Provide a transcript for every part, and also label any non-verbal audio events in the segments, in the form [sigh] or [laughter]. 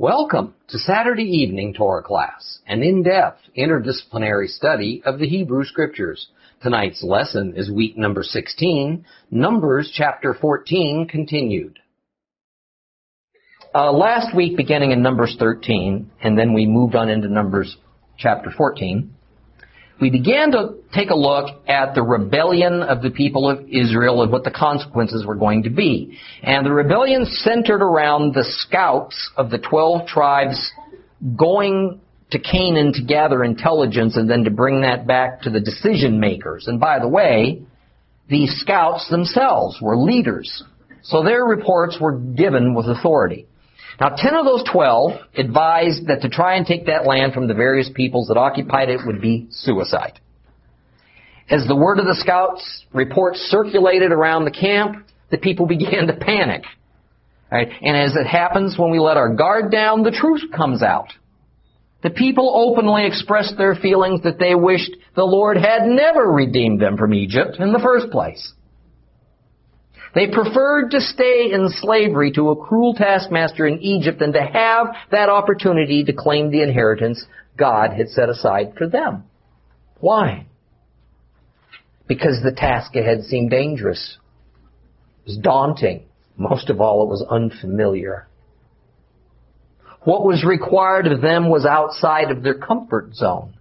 Welcome to Saturday evening Torah class, an in-depth interdisciplinary study of the Hebrew Scriptures. Tonight's lesson is week number 16, Numbers chapter 14 continued. Uh, last week beginning in Numbers 13, and then we moved on into Numbers chapter 14, we began to take a look at the rebellion of the people of Israel and what the consequences were going to be. And the rebellion centered around the scouts of the 12 tribes going to Canaan to gather intelligence and then to bring that back to the decision makers. And by the way, these scouts themselves were leaders. So their reports were given with authority. Now, ten of those twelve advised that to try and take that land from the various peoples that occupied it would be suicide. As the word of the scouts reports circulated around the camp, the people [laughs] began to panic. Right? And as it happens when we let our guard down, the truth comes out. The people openly expressed their feelings that they wished the Lord had never redeemed them from Egypt in the first place. They preferred to stay in slavery to a cruel taskmaster in Egypt than to have that opportunity to claim the inheritance God had set aside for them. Why? Because the task ahead seemed dangerous. It was daunting. Most of all, it was unfamiliar. What was required of them was outside of their comfort zone.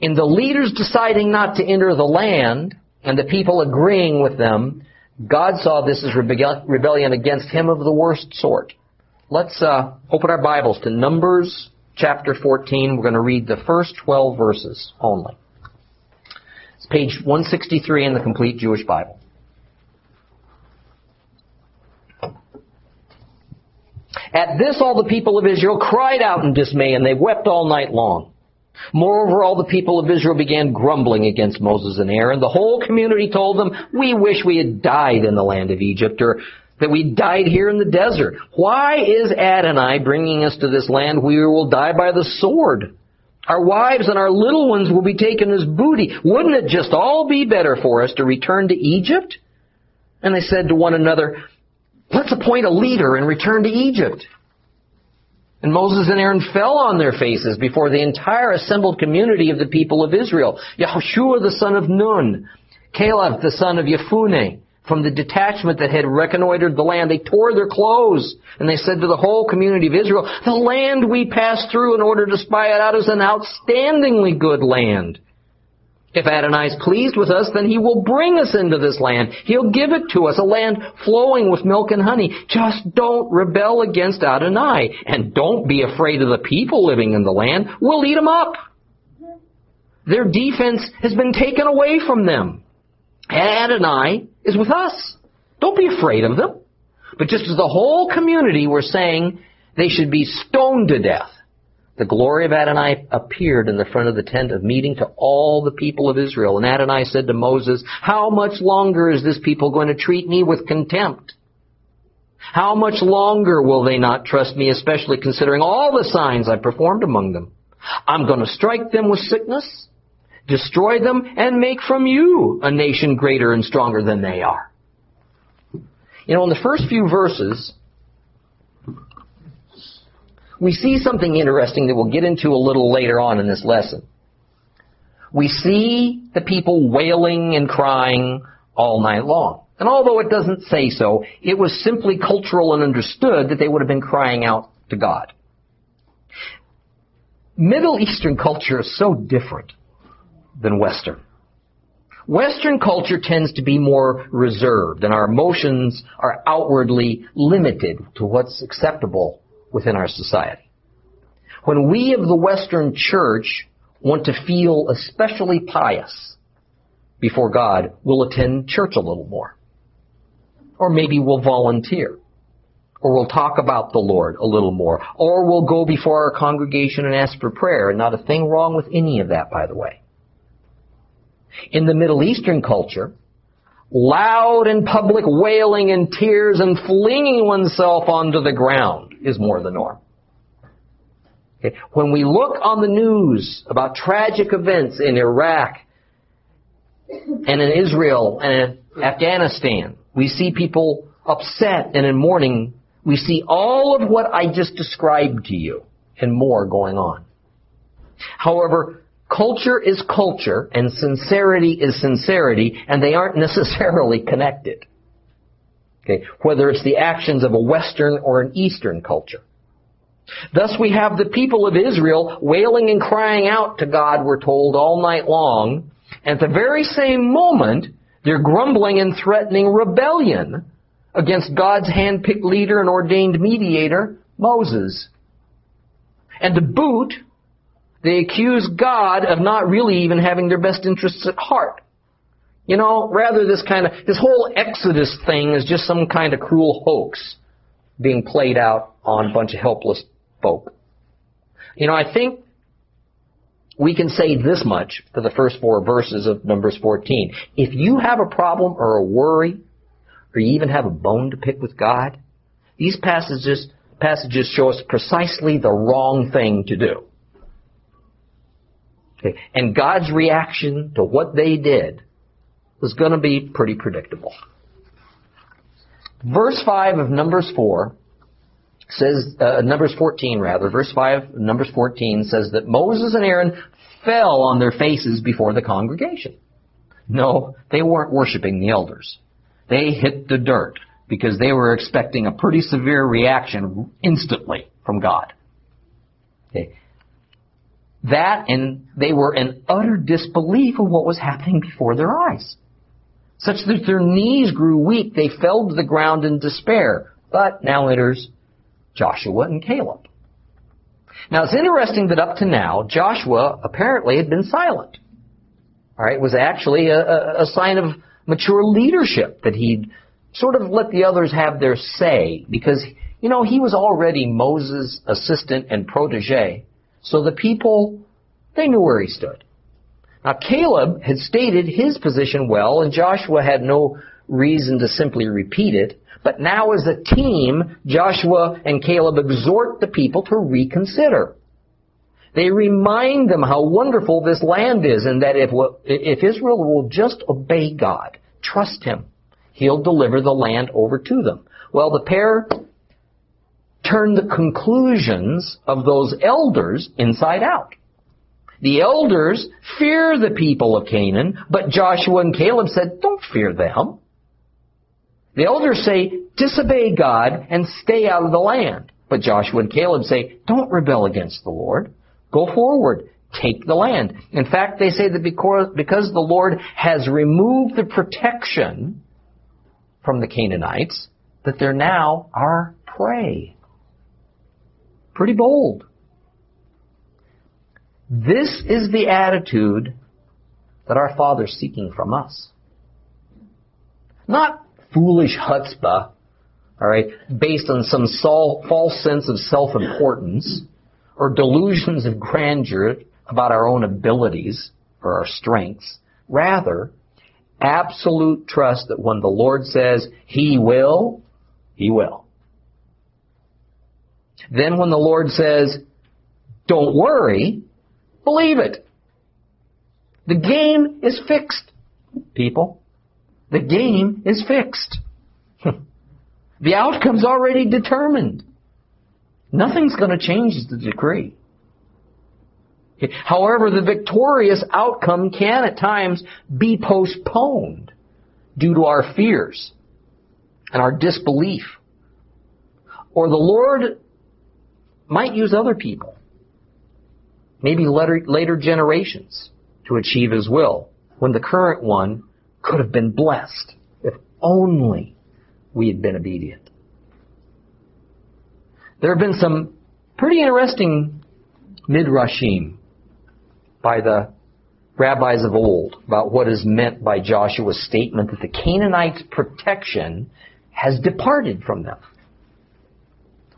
In the leaders deciding not to enter the land, and the people agreeing with them, God saw this as rebellion against him of the worst sort. Let's uh, open our Bibles to Numbers chapter 14. We're going to read the first 12 verses only. It's page 163 in the Complete Jewish Bible. At this all the people of Israel cried out in dismay and they wept all night long. Moreover, all the people of Israel began grumbling against Moses and Aaron. The whole community told them, we wish we had died in the land of Egypt, or that we died here in the desert. Why is Adonai bringing us to this land where we will die by the sword? Our wives and our little ones will be taken as booty. Wouldn't it just all be better for us to return to Egypt? And they said to one another, let's appoint a leader and return to Egypt. And Moses and Aaron fell on their faces before the entire assembled community of the people of Israel. Yahushua the son of Nun, Caleb the son of Yefuneh, from the detachment that had reconnoitered the land, they tore their clothes and they said to the whole community of Israel, the land we passed through in order to spy it out is an outstandingly good land. If Adonai is pleased with us, then he will bring us into this land. He'll give it to us, a land flowing with milk and honey. Just don't rebel against Adonai. And don't be afraid of the people living in the land. We'll eat them up. Their defense has been taken away from them. Adonai is with us. Don't be afraid of them. But just as the whole community were saying they should be stoned to death, the glory of Adonai appeared in the front of the tent of meeting to all the people of Israel. And Adonai said to Moses, How much longer is this people going to treat me with contempt? How much longer will they not trust me, especially considering all the signs I performed among them? I'm going to strike them with sickness, destroy them, and make from you a nation greater and stronger than they are. You know, in the first few verses, we see something interesting that we'll get into a little later on in this lesson. We see the people wailing and crying all night long. And although it doesn't say so, it was simply cultural and understood that they would have been crying out to God. Middle Eastern culture is so different than Western. Western culture tends to be more reserved and our emotions are outwardly limited to what's acceptable within our society. When we of the Western Church want to feel especially pious before God, we'll attend church a little more. Or maybe we'll volunteer. Or we'll talk about the Lord a little more. Or we'll go before our congregation and ask for prayer. And not a thing wrong with any of that, by the way. In the Middle Eastern culture, loud and public wailing and tears and flinging oneself onto the ground is more the norm. Okay. When we look on the news about tragic events in Iraq and in Israel and in Afghanistan, we see people upset and in mourning we see all of what I just described to you and more going on. However, culture is culture and sincerity is sincerity and they aren't necessarily connected. Okay, whether it's the actions of a Western or an Eastern culture. Thus we have the people of Israel wailing and crying out to God, we're told, all night long. And at the very same moment, they're grumbling and threatening rebellion against God's handpicked leader and ordained mediator, Moses. And to boot, they accuse God of not really even having their best interests at heart. You know, rather this kind of, this whole Exodus thing is just some kind of cruel hoax being played out on a bunch of helpless folk. You know, I think we can say this much for the first four verses of Numbers 14. If you have a problem or a worry, or you even have a bone to pick with God, these passages, passages show us precisely the wrong thing to do. Okay. And God's reaction to what they did was going to be pretty predictable. Verse 5 of Numbers 4 says, uh, Numbers 14 rather, verse 5, Numbers 14 says that Moses and Aaron fell on their faces before the congregation. No, they weren't worshiping the elders. They hit the dirt because they were expecting a pretty severe reaction instantly from God. Okay. That and they were in utter disbelief of what was happening before their eyes. Such that their knees grew weak, they fell to the ground in despair. But now enters Joshua and Caleb. Now it's interesting that up to now, Joshua apparently had been silent. Alright, it was actually a, a, a sign of mature leadership that he'd sort of let the others have their say because, you know, he was already Moses' assistant and protege. So the people, they knew where he stood. Now Caleb had stated his position well and Joshua had no reason to simply repeat it. But now as a team, Joshua and Caleb exhort the people to reconsider. They remind them how wonderful this land is and that if, if Israel will just obey God, trust Him, He'll deliver the land over to them. Well, the pair turn the conclusions of those elders inside out. The elders fear the people of Canaan, but Joshua and Caleb said, don't fear them. The elders say, disobey God and stay out of the land. But Joshua and Caleb say, don't rebel against the Lord. Go forward. Take the land. In fact, they say that because, the Lord has removed the protection from the Canaanites, that they're now our prey. Pretty bold. This is the attitude that our Father's seeking from us. Not foolish chutzpah, alright, based on some false sense of self-importance, or delusions of grandeur about our own abilities or our strengths. Rather, absolute trust that when the Lord says He will, He will. Then when the Lord says, don't worry, believe it. The game is fixed, people. The game is fixed. [laughs] the outcome's already determined. Nothing's going to change the decree. However, the victorious outcome can at times be postponed due to our fears and our disbelief. Or the Lord might use other people, maybe later, later generations, to achieve His will, when the current one could have been blessed if only we had been obedient. There have been some pretty interesting midrashim by the rabbis of old about what is meant by Joshua's statement that the Canaanites' protection has departed from them.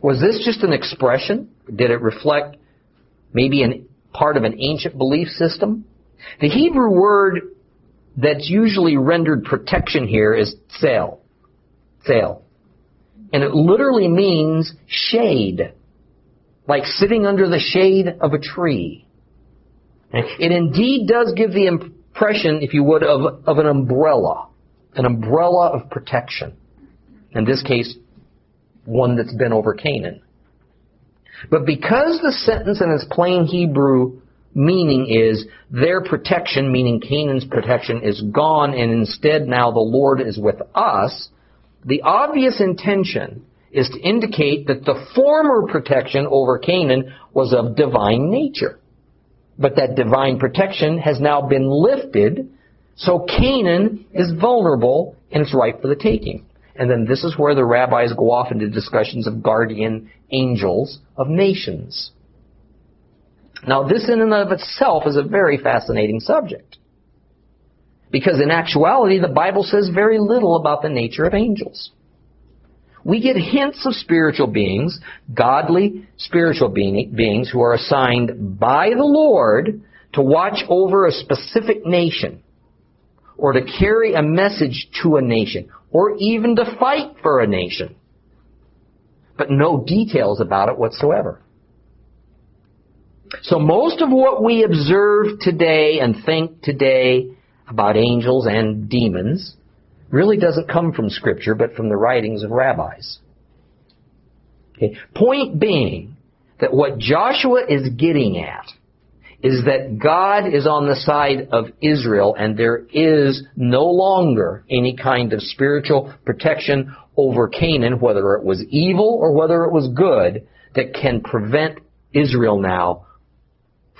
Was this just an expression? Did it reflect maybe an part of an ancient belief system? The Hebrew word that's usually rendered protection here is tzel. Tzel and it literally means shade, like sitting under the shade of a tree. It indeed does give the impression, if you would, of, of an umbrella, an umbrella of protection. In this case, one that's been over Canaan. But because the sentence in its plain Hebrew meaning is their protection, meaning Canaan's protection, is gone, and instead now the Lord is with us, the obvious intention is to indicate that the former protection over Canaan was of divine nature. But that divine protection has now been lifted, so Canaan is vulnerable and it's ripe for the taking. And then this is where the rabbis go off into discussions of guardian angels of nations. Now, this in and of itself is a very fascinating subject. Because in actuality, the Bible says very little about the nature of angels. We get hints of spiritual beings, godly spiritual being, beings who are assigned by the Lord to watch over a specific nation, or to carry a message to a nation, or even to fight for a nation. But no details about it whatsoever. So most of what we observe today and think today about angels and demons really doesn't come from Scripture, but from the writings of rabbis. Okay. Point being that what Joshua is getting at is that God is on the side of Israel and there is no longer any kind of spiritual protection over Canaan, whether it was evil or whether it was good, that can prevent Israel now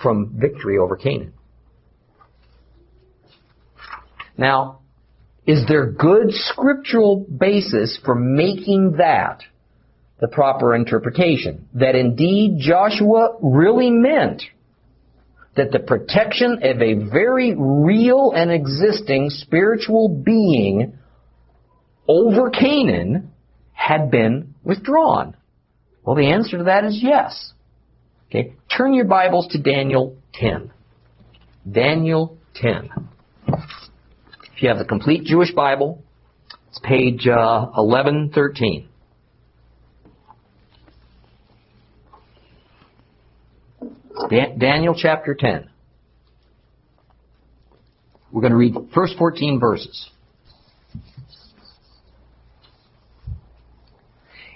from victory over Canaan. Now, is there good scriptural basis for making that the proper interpretation? That indeed Joshua really meant that the protection of a very real and existing spiritual being over Canaan had been withdrawn? Well, the answer to that is yes. Okay, turn your Bibles to Daniel 10. Daniel 10. If you have the complete Jewish Bible, it's page uh, 1113. Daniel chapter 10. We're going to read first 14 verses.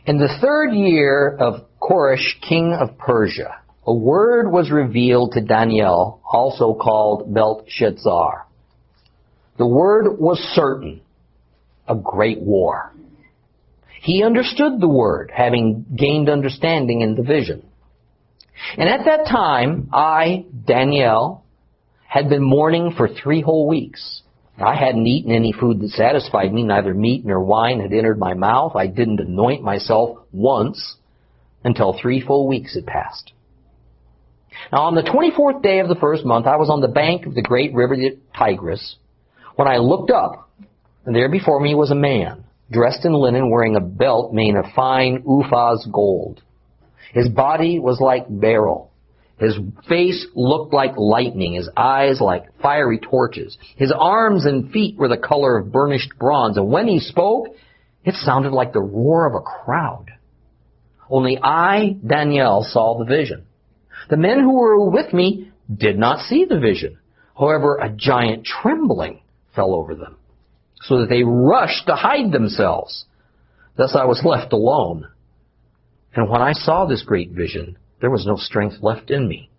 In the third year of Koresh, king of Persia, a word was revealed to Daniel, also called Belteshazzar. The word was certain, a great war. He understood the word, having gained understanding in the vision. And at that time, I, Daniel, had been mourning for three whole weeks. I hadn't eaten any food that satisfied me, neither meat nor wine had entered my mouth. I didn't anoint myself once until three full weeks had passed. Now on the 24th day of the first month, I was on the bank of the great river Tigris when I looked up, and there before me was a man, dressed in linen, wearing a belt made of fine Uphaz gold. His body was like beryl. His face looked like lightning, his eyes like fiery torches. His arms and feet were the color of burnished bronze, and when he spoke, it sounded like the roar of a crowd. Only I, Daniel, saw the vision. The men who were with me did not see the vision. However, a giant trembling fell over them, so that they rushed to hide themselves. Thus I was left alone. And when I saw this great vision, there was no strength left in me.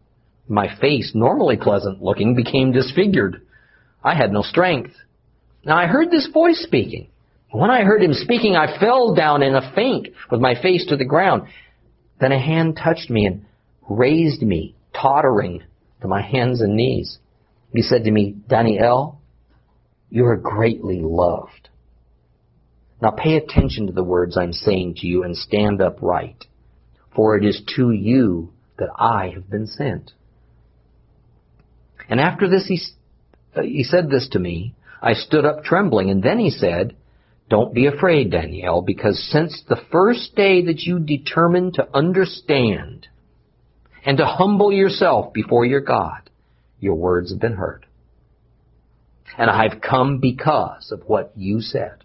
My face, normally pleasant looking, became disfigured. I had no strength. Now I heard this voice speaking. When I heard him speaking, I fell down in a faint with my face to the ground. Then a hand touched me and raised me, tottering to my hands and knees. He said to me, Daniel, you are greatly loved. Now pay attention to the words I'm saying to you and stand upright, for it is to you that I have been sent. And after this, he, uh, he said this to me. I stood up trembling, and then he said, Don't be afraid, Daniel, because since the first day that you determined to understand and to humble yourself before your God, your words have been heard. And I've come because of what you said.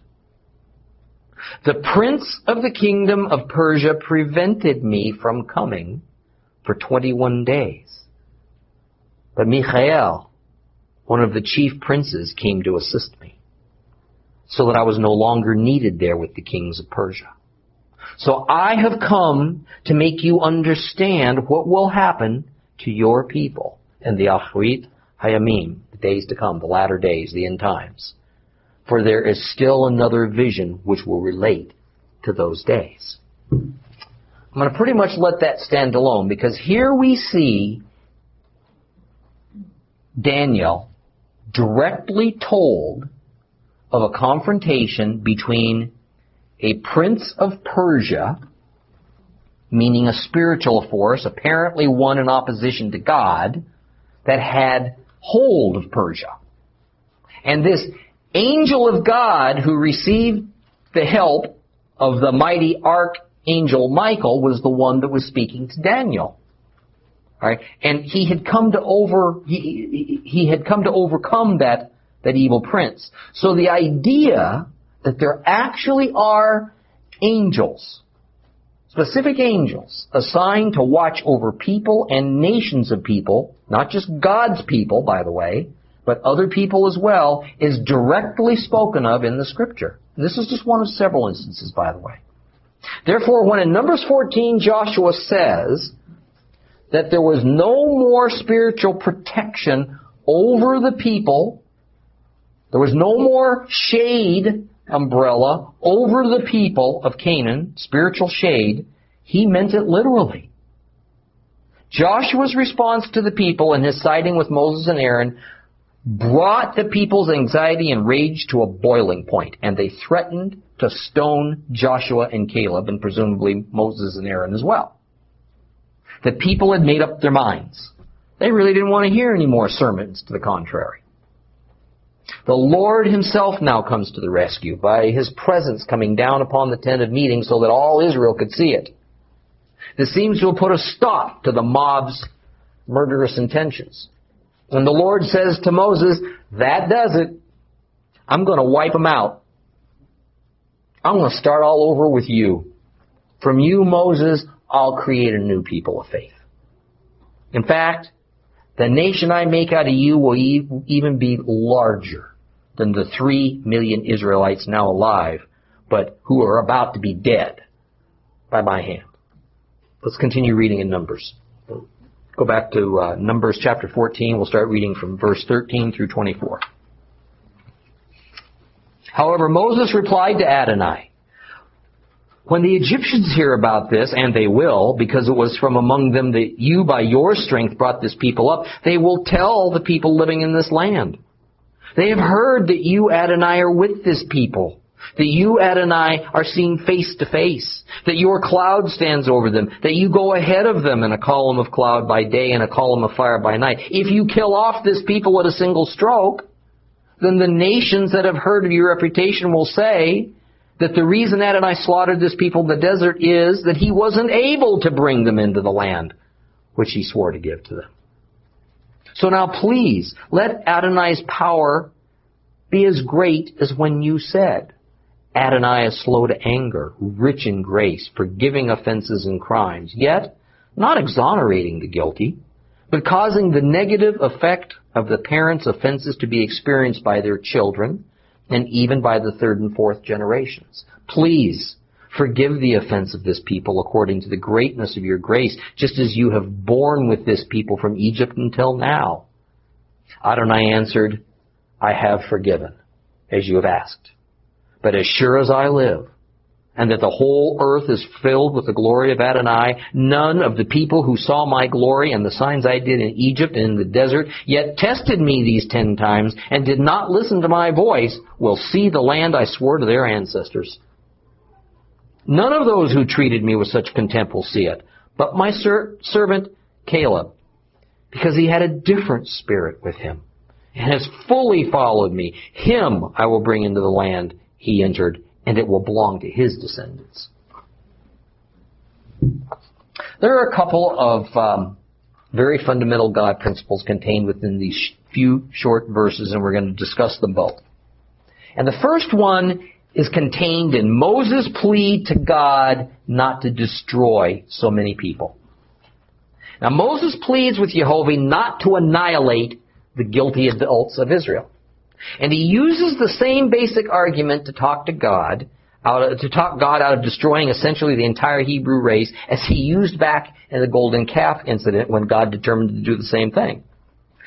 The prince of the kingdom of Persia prevented me from coming for 21 days. But Michael, one of the chief princes, came to assist me, so that I was no longer needed there with the kings of Persia. So I have come to make you understand what will happen to your people in the Achrit Hayamim, the days to come, the latter days, the end times. For there is still another vision which will relate to those days. I'm going to pretty much let that stand alone because here we see Daniel directly told of a confrontation between a prince of Persia, meaning a spiritual force, apparently one in opposition to God, that had hold of Persia. And this angel of God who received the help of the mighty archangel Michael was the one that was speaking to Daniel. Right? And he had come to over he, he had come to overcome that that evil prince. So the idea that there actually are angels, specific angels, assigned to watch over people and nations of people, not just God's people, by the way, but other people as well, is directly spoken of in the scripture. This is just one of several instances, by the way. Therefore, when in Numbers 14 Joshua says that there was no more spiritual protection over the people, there was no more shade umbrella over the people of Canaan, spiritual shade, he meant it literally. Joshua's response to the people and his siding with Moses and Aaron brought the people's anxiety and rage to a boiling point, and they threatened to stone Joshua and Caleb, and presumably Moses and Aaron as well. The people had made up their minds. They really didn't want to hear any more sermons to the contrary. The Lord himself now comes to the rescue by his presence coming down upon the tent of meeting so that all Israel could see it. This seems to have put a stop to the mob's murderous intentions. When the Lord says to Moses, that does it, I'm going to wipe them out. I'm going to start all over with you. From you, Moses, I'll create a new people of faith. In fact, the nation I make out of you will even be larger than the three million Israelites now alive, but who are about to be dead by my hand. Let's continue reading in Numbers. Go back to uh, Numbers chapter 14. We'll start reading from verse 13 through 24. However, Moses replied to Adonai, when the Egyptians hear about this, and they will, because it was from among them that you by your strength brought this people up, they will tell the people living in this land. They have heard that you, Adonai, are with this people. That you, Adonai, are seen face to face. That your cloud stands over them. That you go ahead of them in a column of cloud by day and a column of fire by night. If you kill off this people at a single stroke, then the nations that have heard of your reputation will say, that the reason Adonai slaughtered this people in the desert is that he wasn't able to bring them into the land which he swore to give to them. So now please, let Adonai's power be as great as when you said, Adonai is slow to anger, rich in grace, forgiving offenses and crimes, yet not exonerating the guilty, but causing the negative effect of the parents' offenses to be experienced by their children, and even by the third and fourth generations. Please forgive the offense of this people according to the greatness of your grace, just as you have borne with this people from Egypt until now. Adonai answered, I have forgiven, as you have asked. But as sure as I live, and that the whole earth is filled with the glory of Adonai. None of the people who saw my glory and the signs I did in Egypt and in the desert, yet tested me these ten times and did not listen to my voice, will see the land I swore to their ancestors. None of those who treated me with such contempt will see it, but my ser- servant Caleb, because he had a different spirit with him and has fully followed me. Him I will bring into the land he entered and it will belong to his descendants. There are a couple of um, very fundamental God principles contained within these few short verses, and we're going to discuss them both. And the first one is contained in Moses' plea to God not to destroy so many people. Now, Moses pleads with Jehovah not to annihilate the guilty adults of Israel. And he uses the same basic argument to talk to God out to talk God out of destroying essentially the entire Hebrew race as he used back in the golden calf incident when God determined to do the same thing.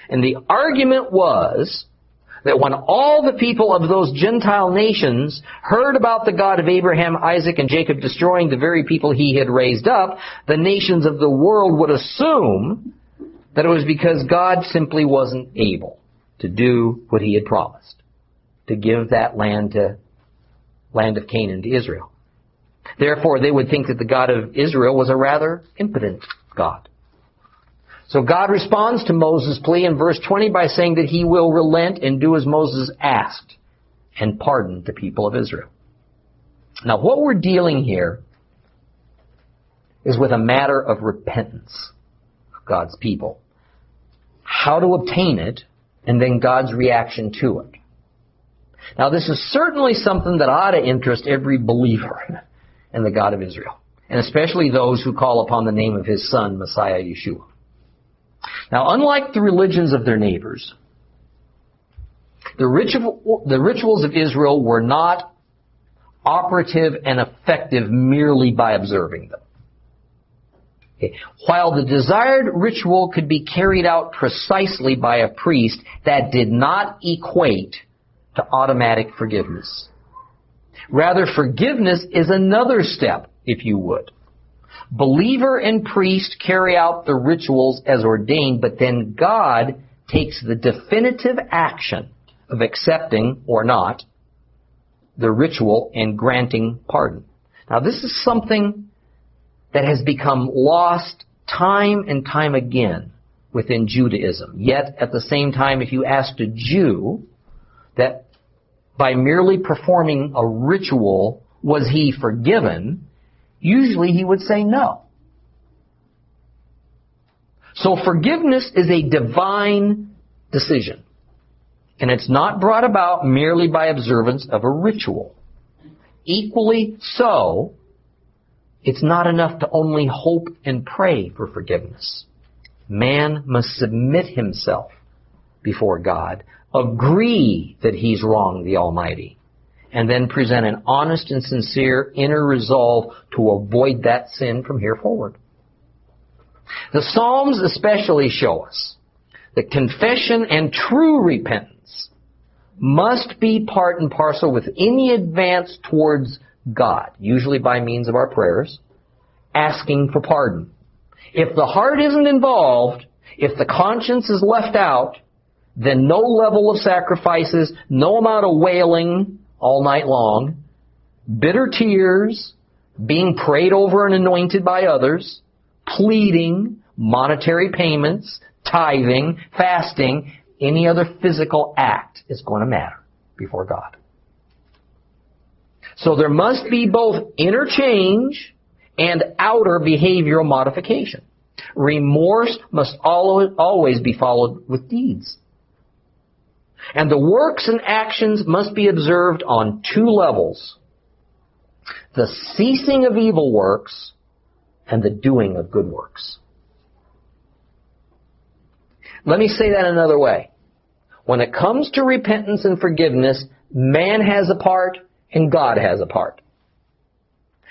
And the argument was that when all the people of those Gentile nations heard about the God of Abraham, Isaac, and Jacob destroying the very people he had raised up, the nations of the world would assume that it was because God simply wasn't able to do what he had promised, to give that land to land of Canaan to Israel. Therefore, they would think that the God of Israel was a rather impotent God. So God responds to Moses' plea in verse 20 by saying that he will relent and do as Moses asked and pardon the people of Israel. Now what we're dealing here is with a matter of repentance of God's people. How to obtain it and then God's reaction to it. Now this is certainly something that ought to interest every believer in the God of Israel, and especially those who call upon the name of his son, Messiah Yeshua. Now, unlike the religions of their neighbors, the, ritual, the rituals of Israel were not operative and effective merely by observing them. Okay. While the desired ritual could be carried out precisely by a priest, that did not equate to automatic forgiveness. Rather, forgiveness is another step, if you would. Believer and priest carry out the rituals as ordained, but then God takes the definitive action of accepting or not the ritual and granting pardon. Now this is something that has become lost time and time again within Judaism. Yet at the same time, if you asked a Jew that by merely performing a ritual was he forgiven, usually he would say no. So forgiveness is a divine decision. And it's not brought about merely by observance of a ritual. Equally so, it's not enough to only hope and pray for forgiveness. Man must submit himself before God, agree that he's wronged the Almighty, and then present an honest and sincere inner resolve to avoid that sin from here forward. The Psalms especially show us that confession and true repentance must be part and parcel with any advance towards God, usually by means of our prayers, asking for pardon. If the heart isn't involved, if the conscience is left out, then no level of sacrifices, no amount of wailing, all night long, bitter tears, being prayed over and anointed by others, pleading, monetary payments, tithing, fasting, any other physical act is going to matter before God. So there must be both inner change and outer behavioral modification. Remorse must always be followed with deeds. And the works and actions must be observed on two levels. The ceasing of evil works and the doing of good works. Let me say that another way. When it comes to repentance and forgiveness, man has a part and God has a part.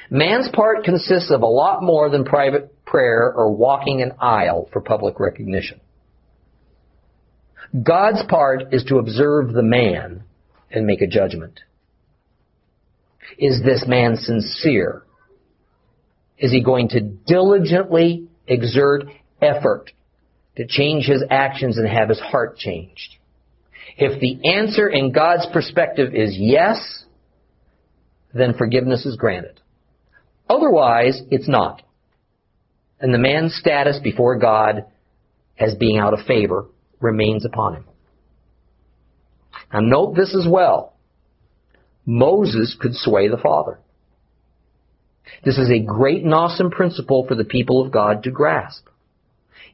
Man's part consists of a lot more than private prayer or walking an aisle for public recognition. God's part is to observe the man and make a judgment. Is this man sincere? Is he going to diligently exert effort to change his actions and have his heart changed? If the answer in God's perspective is yes, then forgiveness is granted. Otherwise, it's not. And the man's status before God as being out of favor remains upon him. Now note this as well. Moses could sway the Father. This is a great and awesome principle for the people of God to grasp.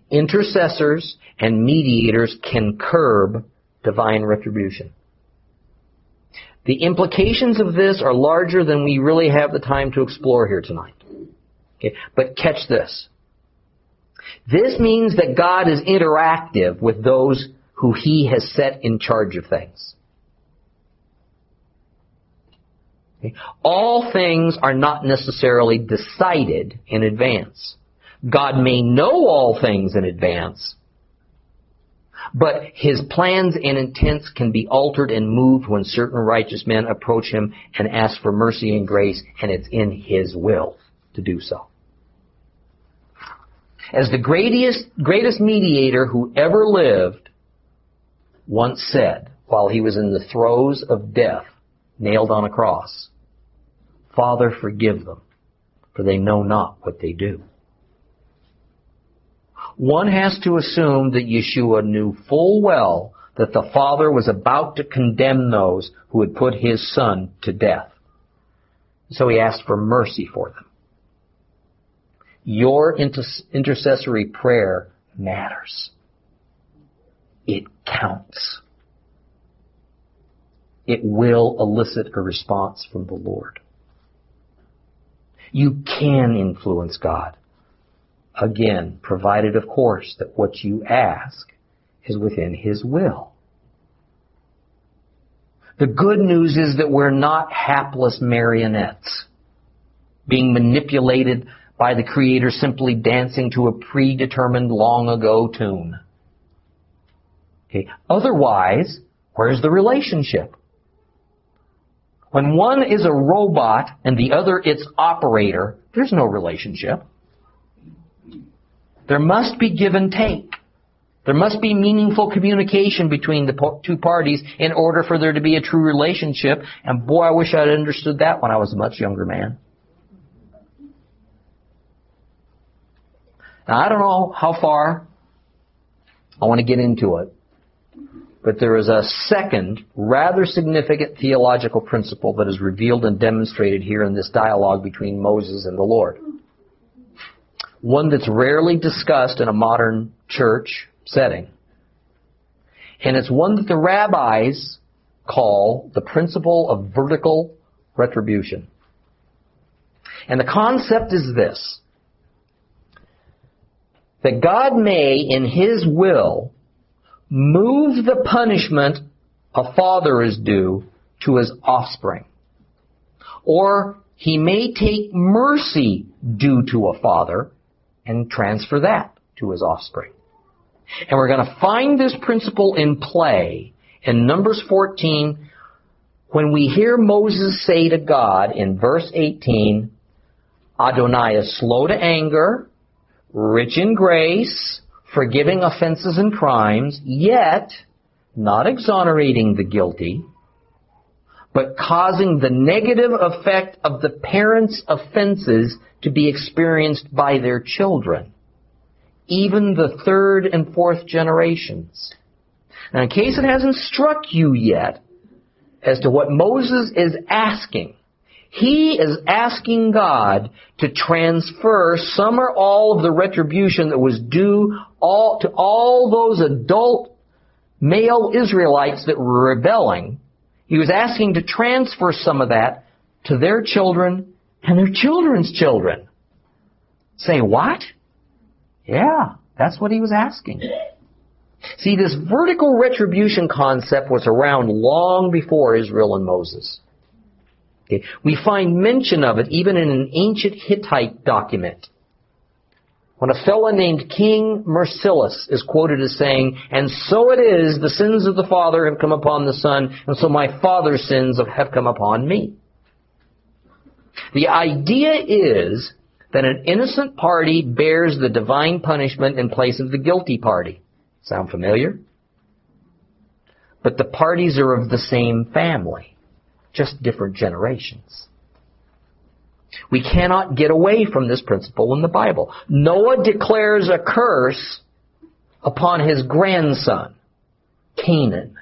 Intercessors and mediators can curb divine retribution. The implications of this are larger than we really have the time to explore here tonight. Okay? But catch this. This means that God is interactive with those who He has set in charge of things. Okay? All things are not necessarily decided in advance. God may know all things in advance, but his plans and intents can be altered and moved when certain righteous men approach him and ask for mercy and grace, and it's in his will to do so. As the greatest, greatest mediator who ever lived once said while he was in the throes of death, nailed on a cross, Father, forgive them, for they know not what they do. One has to assume that Yeshua knew full well that the Father was about to condemn those who had put his Son to death. So he asked for mercy for them. Your inter- intercessory prayer matters. It counts. It will elicit a response from the Lord. You can influence God. Again, provided, of course, that what you ask is within His will. The good news is that we're not hapless marionettes being manipulated by the Creator simply dancing to a predetermined long ago tune. Okay. Otherwise, where's the relationship? When one is a robot and the other its operator, there's no relationship. There must be give and take. There must be meaningful communication between the two parties in order for there to be a true relationship. And boy, I wish I'd understood that when I was a much younger man. Now, I don't know how far I want to get into it, but there is a second, rather significant theological principle that is revealed and demonstrated here in this dialogue between Moses and the Lord one that's rarely discussed in a modern church setting. And it's one that the rabbis call the principle of vertical retribution. And the concept is this that God may, in His will, move the punishment a father is due to his offspring. Or he may take mercy due to a father and transfer that to his offspring. And we're going to find this principle in play in Numbers 14 when we hear Moses say to God in verse 18, Adonai is slow to anger, rich in grace, forgiving offenses and crimes, yet not exonerating the guilty, but causing the negative effect of the parents' offenses to be experienced by their children, even the third and fourth generations. Now, in case it hasn't struck you yet as to what Moses is asking, he is asking God to transfer some or all of the retribution that was due all, to all those adult male Israelites that were rebelling. He was asking to transfer some of that to their children and their children's children. Say, what? Yeah, that's what he was asking. See, this vertical retribution concept was around long before Israel and Moses. Okay. We find mention of it even in an ancient Hittite document. When a fellow named King Mursilis is quoted as saying, And so it is, the sins of the father have come upon the son, and so my father's sins have come upon me. The idea is that an innocent party bears the divine punishment in place of the guilty party. Sound familiar? But the parties are of the same family, just different generations. We cannot get away from this principle in the Bible. Noah declares a curse upon his grandson, Canaan,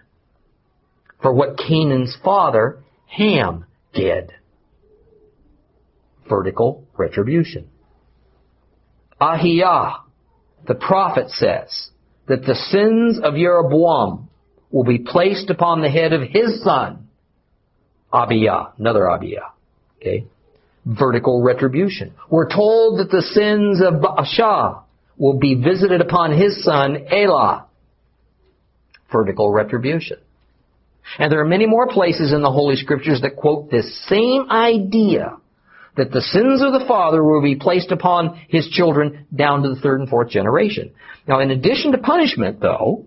for what Canaan's father, Ham, did vertical retribution. Ahijah, the prophet says that the sins of Jeroboam will be placed upon the head of his son, Abijah, another Abijah. Okay? Vertical retribution. We're told that the sins of Baasha will be visited upon his son, Elah. Vertical retribution. And there are many more places in the Holy Scriptures that quote this same idea that the sins of the father will be placed upon his children down to the third and fourth generation. Now, in addition to punishment, though,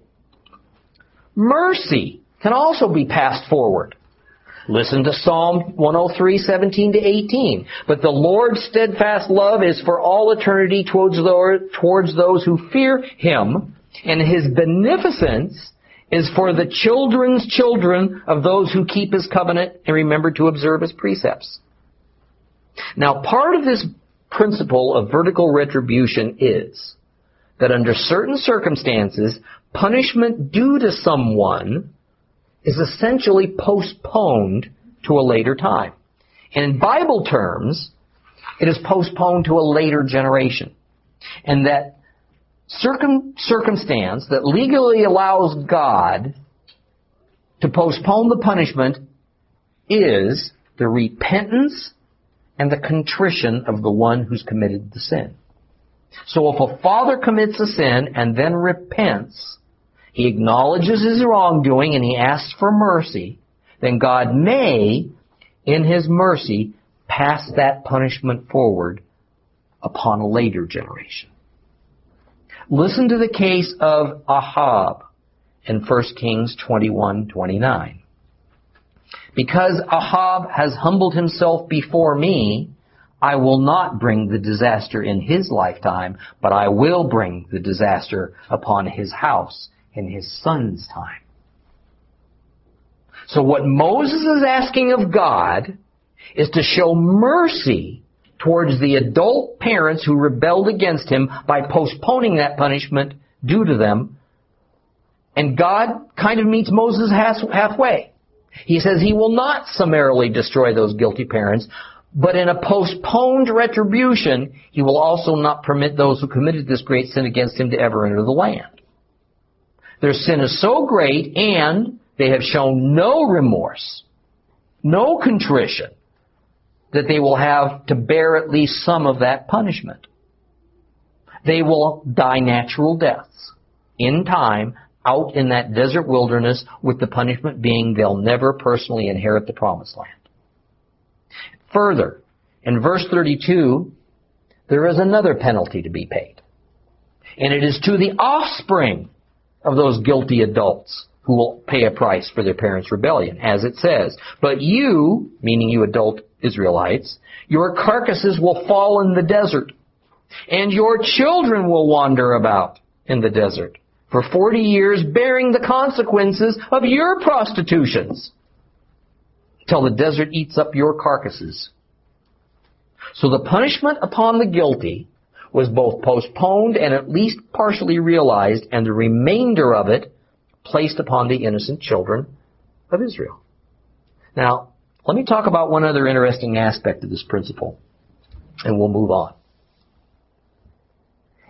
mercy can also be passed forward. Listen to Psalm 103, 17 to 18. But the Lord's steadfast love is for all eternity towards those who fear Him, and His beneficence is for the children's children of those who keep His covenant and remember to observe His precepts. Now, part of this principle of vertical retribution is that under certain circumstances, punishment due to someone is essentially postponed to a later time. And in Bible terms, it is postponed to a later generation. And that circum- circumstance that legally allows God to postpone the punishment is the repentance and the contrition of the one who's committed the sin. So if a father commits a sin and then repents, he acknowledges his wrongdoing and he asks for mercy, then God may, in his mercy, pass that punishment forward upon a later generation. Listen to the case of Ahab in 1 Kings 21:29. Because Ahab has humbled himself before me, I will not bring the disaster in his lifetime, but I will bring the disaster upon his house in his son's time. So what Moses is asking of God is to show mercy towards the adult parents who rebelled against him by postponing that punishment due to them. And God kind of meets Moses halfway. He says he will not summarily destroy those guilty parents, but in a postponed retribution, he will also not permit those who committed this great sin against him to ever enter the land. Their sin is so great and they have shown no remorse, no contrition, that they will have to bear at least some of that punishment. They will die natural deaths in time out in that desert wilderness with the punishment being they'll never personally inherit the promised land. Further, in verse 32, there is another penalty to be paid. And it is to the offspring of those guilty adults who will pay a price for their parents' rebellion, as it says. But you, meaning you adult Israelites, your carcasses will fall in the desert, and your children will wander about in the desert for 40 years, bearing the consequences of your prostitutions, till the desert eats up your carcasses. So the punishment upon the guilty was both postponed and at least partially realized, and the remainder of it placed upon the innocent children of Israel. Now, let me talk about one other interesting aspect of this principle, and we'll move on.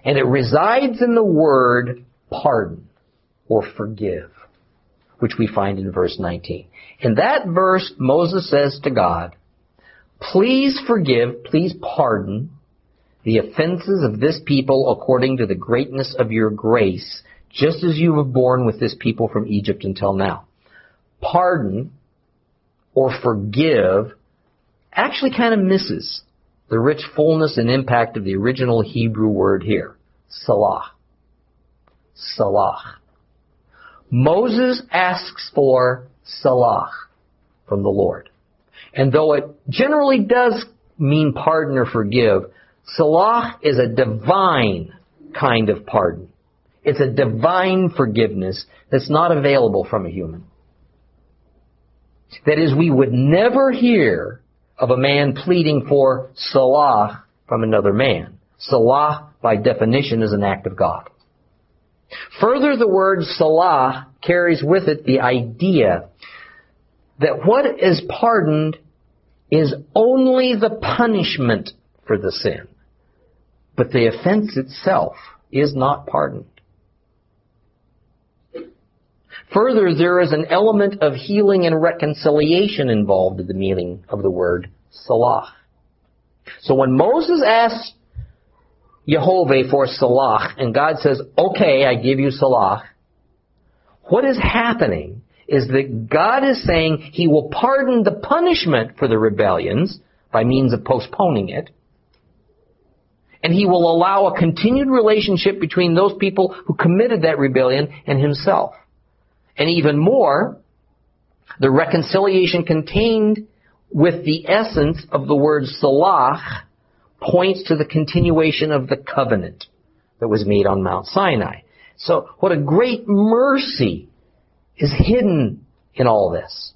And it resides in the word pardon or forgive, which we find in verse 19. In that verse, Moses says to God, Please forgive, please pardon the offenses of this people according to the greatness of your grace, just as you have borne with this people from Egypt until now. Pardon or forgive actually kind of misses the rich fullness and impact of the original Hebrew word here, salah. Salah. Moses asks for salah from the Lord. And though it generally does mean pardon or forgive, Salah is a divine kind of pardon. It's a divine forgiveness that's not available from a human. That is, we would never hear of a man pleading for Salah from another man. Salah, by definition, is an act of God. Further, the word Salah carries with it the idea that what is pardoned is only the punishment for the sin. But the offense itself is not pardoned. Further, there is an element of healing and reconciliation involved in the meaning of the word salah. So when Moses asks Jehovah for salah, and God says, okay, I give you salah, what is happening is that God is saying He will pardon the punishment for the rebellions by means of postponing it. And He will allow a continued relationship between those people who committed that rebellion and Himself. And even more, the reconciliation contained with the essence of the word salah points to the continuation of the covenant that was made on Mount Sinai. So what a great mercy is hidden in all this.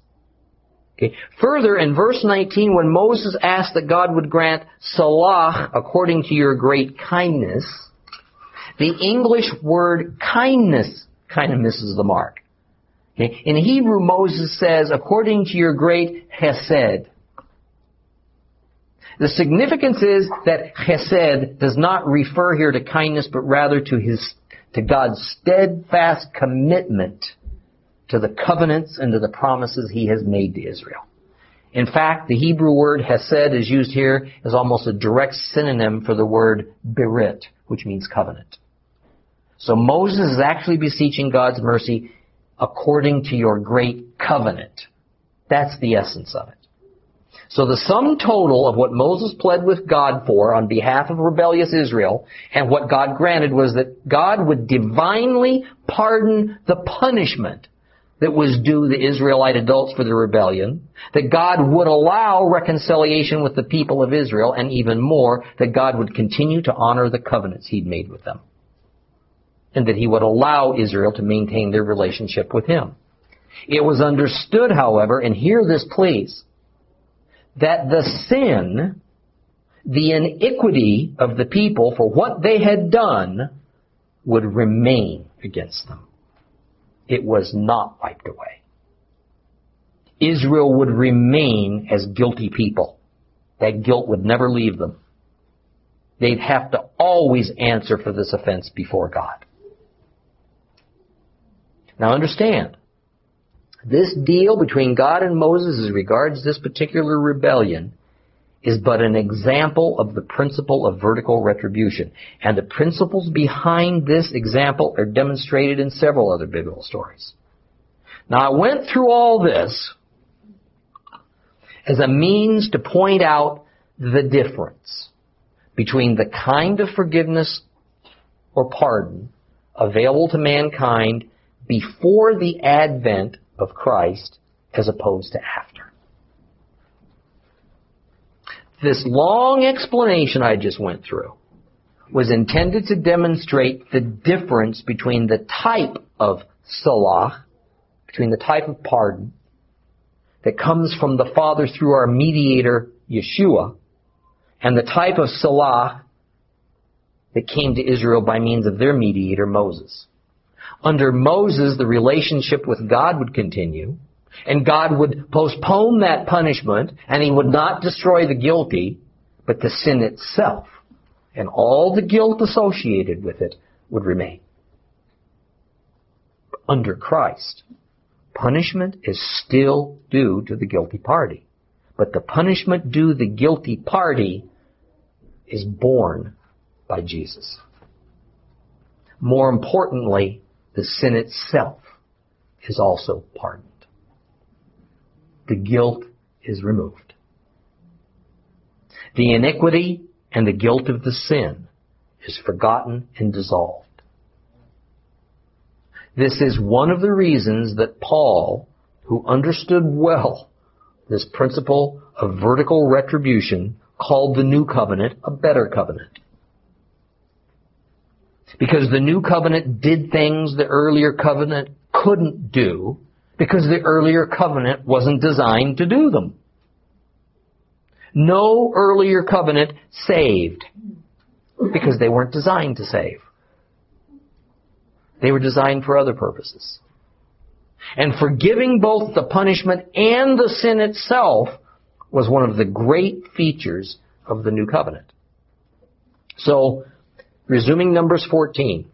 Okay. Further, in verse 19, when Moses asked that God would grant salah according to your great kindness, the English word kindness kind of misses the mark. Okay. In Hebrew, Moses says, according to your great hesed. The significance is that chesed does not refer here to kindness, but rather to his, to God's steadfast commitment to the covenants and to the promises he has made to Israel. In fact, the Hebrew word hesed is used here as almost a direct synonym for the word berit, which means covenant. So Moses is actually beseeching God's mercy according to your great covenant. That's the essence of it. So the sum total of what Moses pled with God for on behalf of rebellious Israel and what God granted was that God would divinely pardon the punishment that was due the Israelite adults for the rebellion, that God would allow reconciliation with the people of Israel, and even more, that God would continue to honor the covenants he'd made with them. And that he would allow Israel to maintain their relationship with him. It was understood, however, and hear this please, that the sin, the iniquity of the people for what they had done would remain against them. It was not wiped away. Israel would remain as guilty people. That guilt would never leave them. They'd have to always answer for this offense before God. Now understand, this deal between God and Moses as regards this particular rebellion is but an example of the principle of vertical retribution. And the principles behind this example are demonstrated in several other biblical stories. Now I went through all this as a means to point out the difference between the kind of forgiveness or pardon available to mankind before the advent of Christ as opposed to after. This long explanation I just went through was intended to demonstrate the difference between the type of salah, between the type of pardon that comes from the Father through our mediator, Yeshua, and the type of salah that came to Israel by means of their mediator, Moses. Under Moses, the relationship with God would continue, and God would postpone that punishment, and he would not destroy the guilty, but the sin itself, and all the guilt associated with it would remain. Under Christ, punishment is still due to the guilty party. But the punishment due the guilty party is borne by Jesus. More importantly, the sin itself is also pardoned. The guilt is removed. The iniquity and the guilt of the sin is forgotten and dissolved. This is one of the reasons that Paul, who understood well this principle of vertical retribution, called the new covenant a better covenant. Because the new covenant did things the earlier covenant couldn't do because the earlier covenant wasn't designed to do them. No earlier covenant saved because they weren't designed to save. They were designed for other purposes. And forgiving both the punishment and the sin itself was one of the great features of the new covenant. So, Resuming Numbers 14.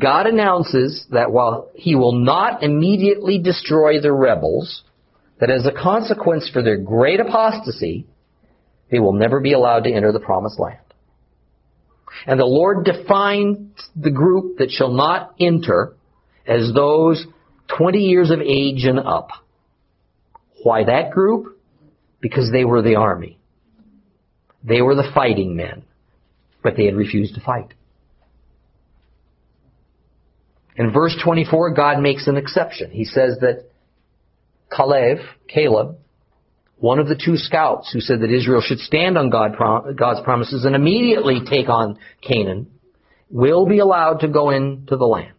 God announces that while he will not immediately destroy the rebels, that as a consequence for their great apostasy, they will never be allowed to enter the promised land. And the Lord defines the group that shall not enter as those 20 years of age and up. Why that group? Because they were the army. They were the fighting men, but they had refused to fight. In verse 24, God makes an exception. He says that Caleb, Caleb, one of the two scouts who said that Israel should stand on God, God's promises and immediately take on Canaan, will be allowed to go into the land.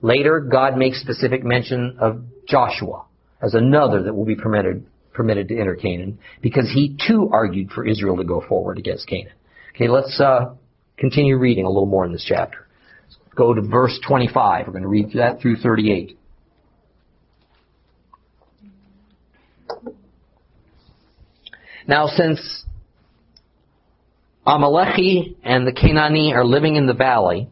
Later, God makes specific mention of Joshua as another that will be permitted, permitted to enter Canaan because he too argued for Israel to go forward against Canaan. Okay, let's uh, continue reading a little more in this chapter. Go to verse 25. We're going to read that through 38. Now, since Amalechi and the Canaanite are living in the valley,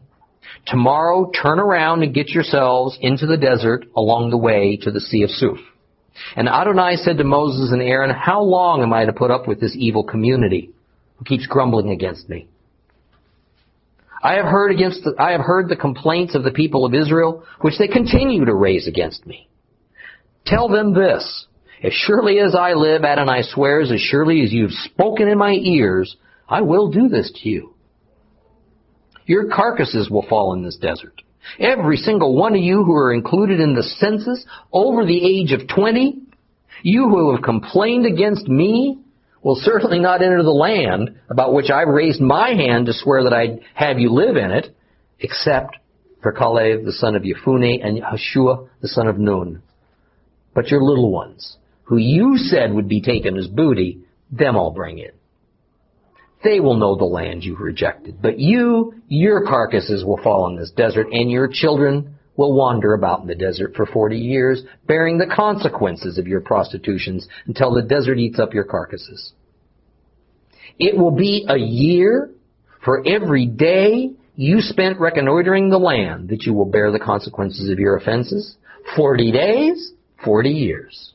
tomorrow turn around and get yourselves into the desert along the way to the Sea of Suf. And Adonai said to Moses and Aaron, How long am I to put up with this evil community who keeps grumbling against me? I have heard against the, I have heard the complaints of the people of Israel, which they continue to raise against me. Tell them this, as surely as I live, Adonai swears, as surely as you've spoken in my ears, I will do this to you. Your carcasses will fall in this desert. Every single one of you who are included in the census over the age of 20, you who have complained against me, will certainly not enter the land about which I've raised my hand to swear that I'd have you live in it, except for Caleb the son of Yefuneh and Hoshea the son of Nun. But your little ones, who you said would be taken as booty, them I'll bring in. They will know the land you've rejected. But you, your carcasses will fall in this desert, and your children will wander about in the desert for forty years, bearing the consequences of your prostitutions until the desert eats up your carcasses. It will be a year for every day you spent reconnoitering the land that you will bear the consequences of your offenses. Forty days, forty years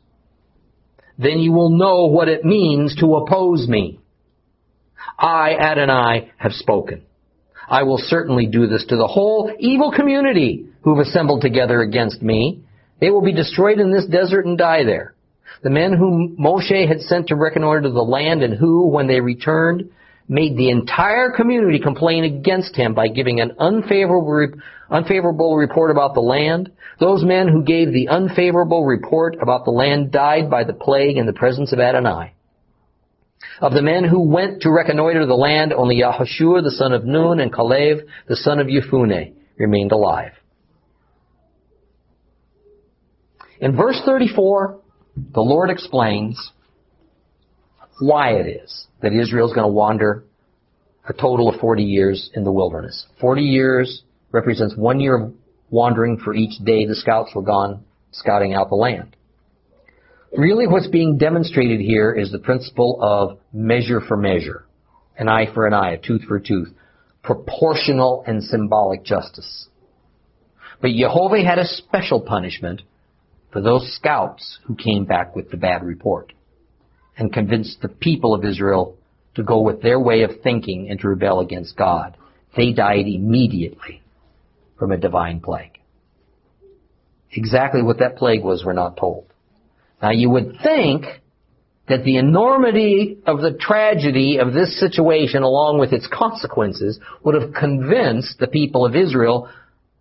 then you will know what it means to oppose me. I, Adonai, have spoken. I will certainly do this to the whole evil community who've assembled together against me. They will be destroyed in this desert and die there. The men whom Moshe had sent to reconnoiter the land and who, when they returned, made the entire community complain against him by giving an unfavorable, unfavorable report about the land. Those men who gave the unfavorable report about the land died by the plague in the presence of Adonai. Of the men who went to reconnoiter the land, only Yahushua the son of Nun and Caleb the son of Yefuneh remained alive. In verse 34, the Lord explains why it is that Israel is going to wander a total of 40 years in the wilderness. 40 years represents one year of wandering for each day the scouts were gone scouting out the land. Really what's being demonstrated here is the principle of measure for measure. An eye for an eye, a tooth for a tooth. Proportional and symbolic justice. But Jehovah had a special punishment for those scouts who came back with the bad report and convinced the people of Israel to go with their way of thinking and to rebel against God. They died immediately from a divine plague. Exactly what that plague was, we're not told. Now you would think that the enormity of the tragedy of this situation along with its consequences would have convinced the people of Israel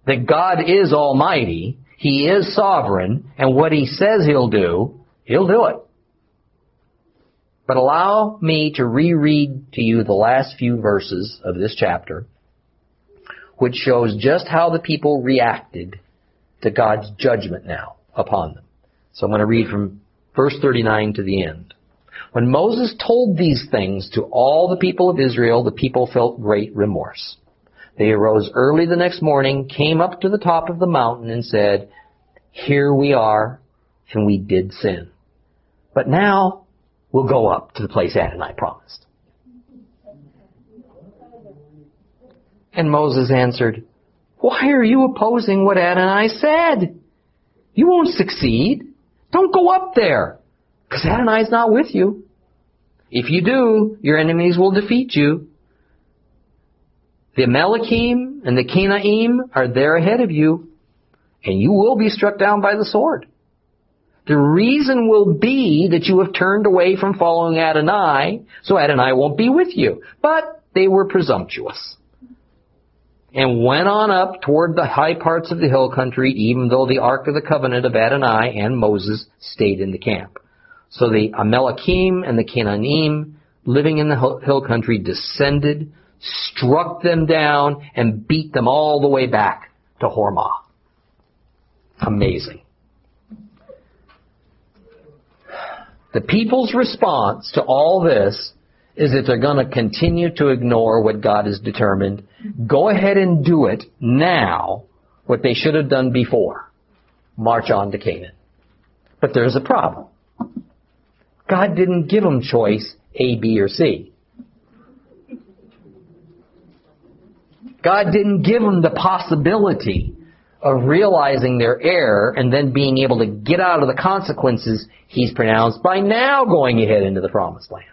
that God is almighty, He is sovereign, and what He says He'll do, He'll do it. But allow me to reread to you the last few verses of this chapter, which shows just how the people reacted to God's judgment now upon them. So I'm going to read from verse 39 to the end. When Moses told these things to all the people of Israel, the people felt great remorse. They arose early the next morning, came up to the top of the mountain, and said, Here we are, and we did sin. But now we'll go up to the place Adonai promised. And Moses answered, Why are you opposing what Adonai said? You won't succeed. Don't go up there, because Adonai is not with you. If you do, your enemies will defeat you. The Amalekim and the Canaim are there ahead of you, and you will be struck down by the sword. The reason will be that you have turned away from following Adonai, so Adonai won't be with you. But they were presumptuous and went on up toward the high parts of the hill country, even though the Ark of the Covenant of Adonai and Moses stayed in the camp. So the Amalekim and the Canaanim, living in the hill country, descended, struck them down, and beat them all the way back to Hormah. Amazing. The people's response to all this is that they're going to continue to ignore what God has determined. Go ahead and do it now, what they should have done before. March on to Canaan. But there's a problem. God didn't give them choice A, B, or C. God didn't give them the possibility of realizing their error and then being able to get out of the consequences he's pronounced by now going ahead into the promised land.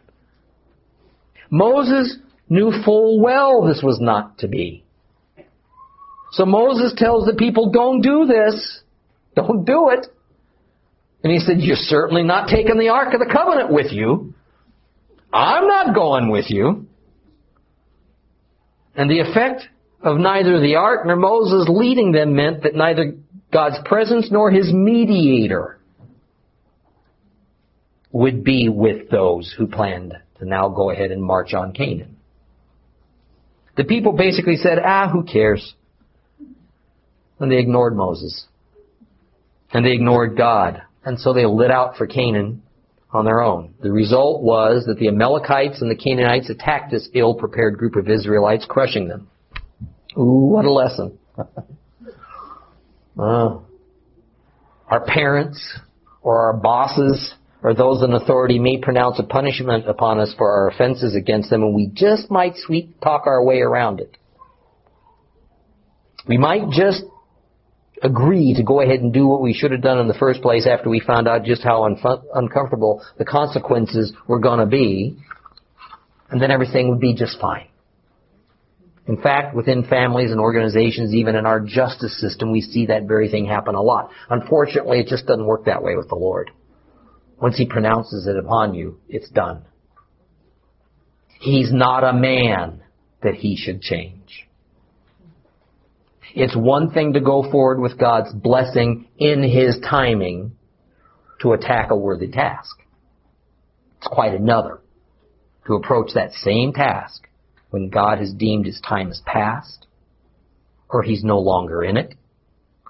Moses knew full well this was not to be. So Moses tells the people, don't do this. Don't do it. And he said, you're certainly not taking the Ark of the Covenant with you. I'm not going with you. And the effect of neither the Ark nor Moses leading them meant that neither God's presence nor his mediator would be with those who planned to now go ahead and march on Canaan. The people basically said, ah, who cares? And they ignored Moses. And they ignored God. And so they lit out for Canaan on their own. The result was that the Amalekites and the Canaanites attacked this ill-prepared group of Israelites, crushing them. Ooh, what a lesson. [laughs] uh, our parents or our bosses or those in authority may pronounce a punishment upon us for our offenses against them, and we just might sweet talk our way around it. We might just agree to go ahead and do what we should have done in the first place after we found out just how unf- uncomfortable the consequences were going to be, and then everything would be just fine. In fact, within families and organizations, even in our justice system, we see that very thing happen a lot. Unfortunately, it just doesn't work that way with the Lord. Once He pronounces it upon you, it's done. He's not a man that He should change. It's one thing to go forward with God's blessing in His timing to attack a worthy task. It's quite another to approach that same task when God has deemed his time as past, or he's no longer in it,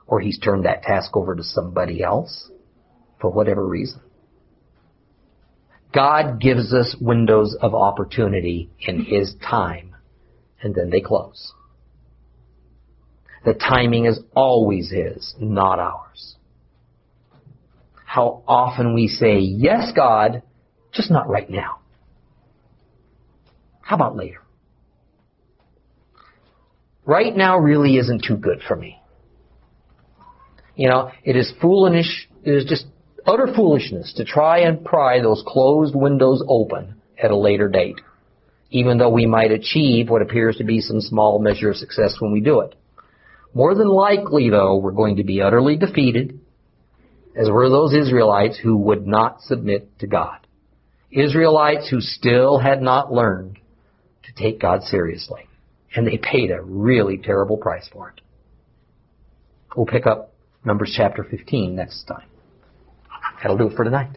or he's turned that task over to somebody else, for whatever reason. God gives us windows of opportunity in his time, and then they close. The timing is always his, not ours. How often we say, yes, God, just not right now. How about later? Right now really isn't too good for me. You know, it is foolish, it is just utter foolishness to try and pry those closed windows open at a later date, even though we might achieve what appears to be some small measure of success when we do it. More than likely, though, we're going to be utterly defeated, as were those Israelites who would not submit to God. Israelites who still had not learned to take God seriously and they paid a really terrible price for it. We'll pick up Numbers chapter 15 next time. That'll do it for tonight.